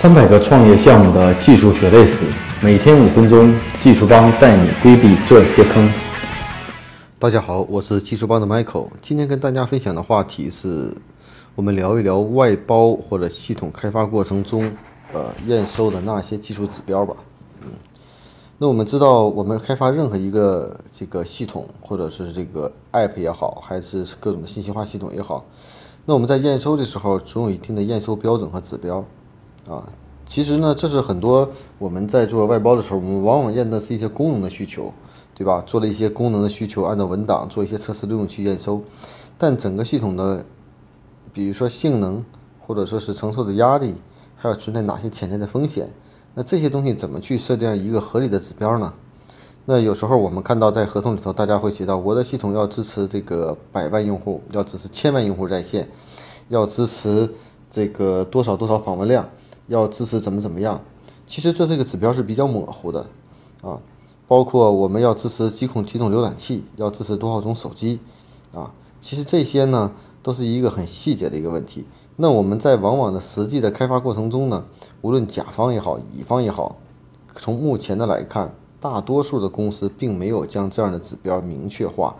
三百个创业项目的技术血泪史，每天五分钟，技术帮带你规避这些坑。大家好，我是技术帮的 Michael，今天跟大家分享的话题是，我们聊一聊外包或者系统开发过程中，呃，验收的那些技术指标吧。嗯，那我们知道，我们开发任何一个这个系统，或者是这个 App 也好，还是各种的信息化系统也好，那我们在验收的时候，总有一定的验收标准和指标。啊，其实呢，这是很多我们在做外包的时候，我们往往验的是一些功能的需求，对吧？做了一些功能的需求，按照文档做一些测试流用去验收，但整个系统的，比如说性能，或者说是承受的压力，还有存在哪些潜在的风险，那这些东西怎么去设定一个合理的指标呢？那有时候我们看到在合同里头，大家会写到我的系统要支持这个百万用户，要支持千万用户在线，要支持这个多少多少访问量。要支持怎么怎么样？其实这这个指标是比较模糊的，啊，包括我们要支持几孔几种浏览器，要支持多少种手机，啊，其实这些呢都是一个很细节的一个问题。那我们在往往的实际的开发过程中呢，无论甲方也好，乙方也好，从目前的来看，大多数的公司并没有将这样的指标明确化。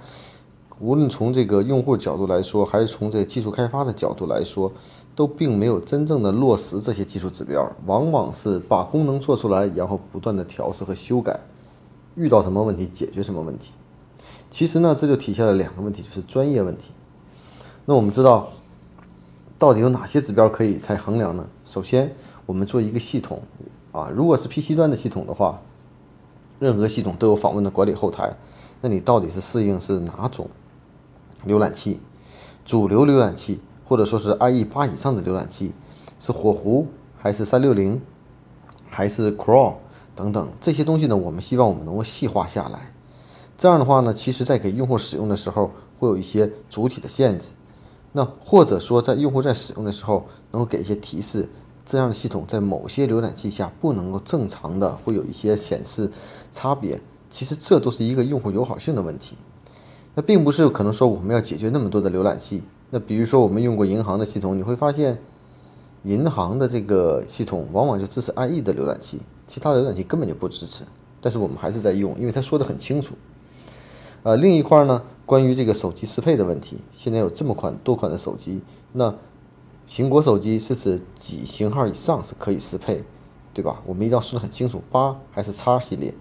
无论从这个用户角度来说，还是从这个技术开发的角度来说。都并没有真正的落实这些技术指标，往往是把功能做出来，然后不断的调试和修改，遇到什么问题解决什么问题。其实呢，这就体现了两个问题，就是专业问题。那我们知道，到底有哪些指标可以才衡量呢？首先，我们做一个系统啊，如果是 PC 端的系统的话，任何系统都有访问的管理后台，那你到底是适应是哪种浏览器？主流浏览器？或者说是 IE 八以上的浏览器，是火狐还是三六零，还是 Chrome 等等这些东西呢？我们希望我们能够细化下来。这样的话呢，其实在给用户使用的时候会有一些主体的限制。那或者说在用户在使用的时候能够给一些提示，这样的系统在某些浏览器下不能够正常的会有一些显示差别。其实这都是一个用户友好性的问题。它并不是可能说我们要解决那么多的浏览器。那比如说，我们用过银行的系统，你会发现，银行的这个系统往往就支持 IE 的浏览器，其他的浏览器根本就不支持。但是我们还是在用，因为他说的很清楚。呃，另一块呢，关于这个手机适配的问题，现在有这么款多款的手机，那苹果手机是指几型号以上是可以适配，对吧？我们一定要说的很清楚，八还是叉系列，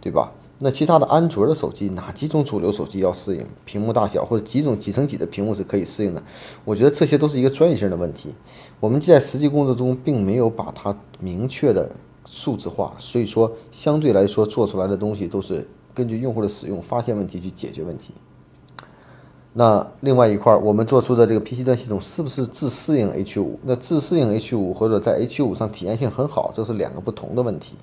对吧？那其他的安卓的手机，哪几种主流手机要适应屏幕大小，或者几种几乘几的屏幕是可以适应的？我觉得这些都是一个专业性的问题。我们在实际工作中并没有把它明确的数字化，所以说相对来说做出来的东西都是根据用户的使用发现问题去解决问题。那另外一块，我们做出的这个 PC 端系统是不是自适应 H 五？那自适应 H 五或者在 H 五上体验性很好，这是两个不同的问题。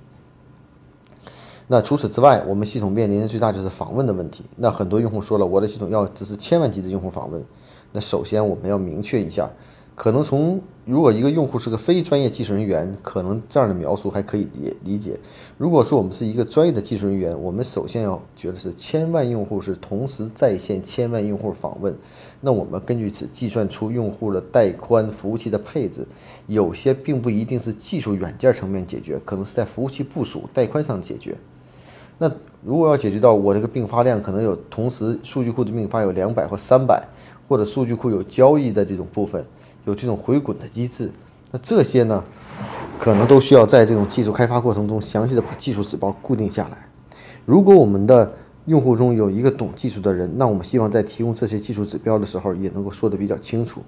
那除此之外，我们系统面临的最大就是访问的问题。那很多用户说了，我的系统要支持千万级的用户访问。那首先我们要明确一下，可能从如果一个用户是个非专业技术人员，可能这样的描述还可以理理解。如果说我们是一个专业的技术人员，我们首先要觉得是千万用户是同时在线千万用户访问。那我们根据此计算出用户的带宽、服务器的配置，有些并不一定是技术软件层面解决，可能是在服务器部署、带宽上解决。那如果要解决到我这个并发量可能有同时数据库的并发有两百或三百，或者数据库有交易的这种部分，有这种回滚的机制，那这些呢，可能都需要在这种技术开发过程中详细的把技术指标固定下来。如果我们的用户中有一个懂技术的人，那我们希望在提供这些技术指标的时候也能够说得比较清楚。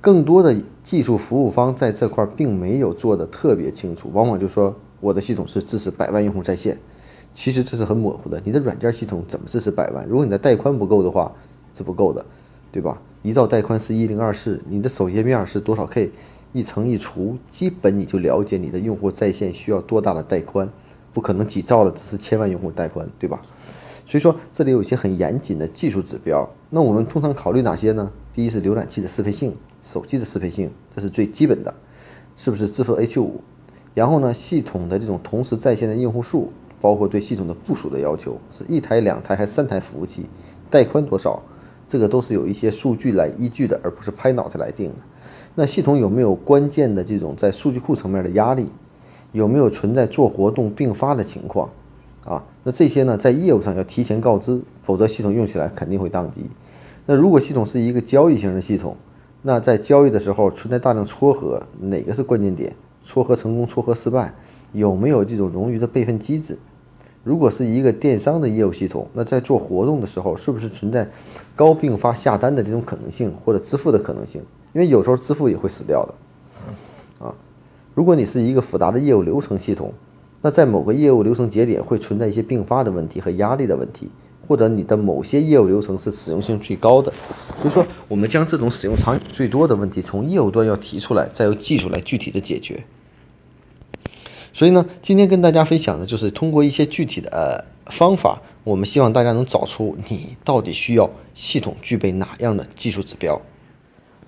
更多的技术服务方在这块并没有做的特别清楚，往往就说我的系统是支持百万用户在线。其实这是很模糊的，你的软件系统怎么支持百万？如果你的带宽不够的话，是不够的，对吧？一兆带宽是一零二四，你的首页面是多少 K？一乘一除，基本你就了解你的用户在线需要多大的带宽，不可能几兆了，只是千万用户带宽，对吧？所以说这里有一些很严谨的技术指标。那我们通常考虑哪些呢？第一是浏览器的适配性，手机的适配性，这是最基本的，是不是支持 H 五？然后呢，系统的这种同时在线的用户数。包括对系统的部署的要求，是一台、两台还是三台服务器，带宽多少，这个都是有一些数据来依据的，而不是拍脑袋来定的。那系统有没有关键的这种在数据库层面的压力？有没有存在做活动并发的情况？啊，那这些呢，在业务上要提前告知，否则系统用起来肯定会宕机。那如果系统是一个交易型的系统，那在交易的时候存在大量撮合，哪个是关键点？撮合成功，撮合失败，有没有这种冗余的备份机制？如果是一个电商的业务系统，那在做活动的时候，是不是存在高并发下单的这种可能性，或者支付的可能性？因为有时候支付也会死掉的。啊，如果你是一个复杂的业务流程系统，那在某个业务流程节点会存在一些并发的问题和压力的问题。或者你的某些业务流程是使用性最高的，所以说我们将这种使用场景最多的问题从业务端要提出来，再由技术来具体的解决。所以呢，今天跟大家分享的就是通过一些具体的呃方法，我们希望大家能找出你到底需要系统具备哪样的技术指标。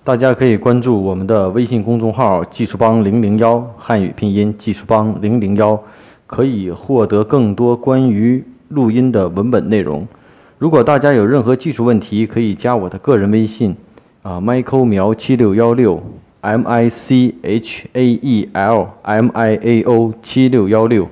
大家可以关注我们的微信公众号“技术帮零零幺”汉语拼音“技术帮零零幺”，可以获得更多关于。录音的文本内容，如果大家有任何技术问题，可以加我的个人微信，啊，Michael 苗七六幺六 ，M I C H A E L M I A O 七六幺六。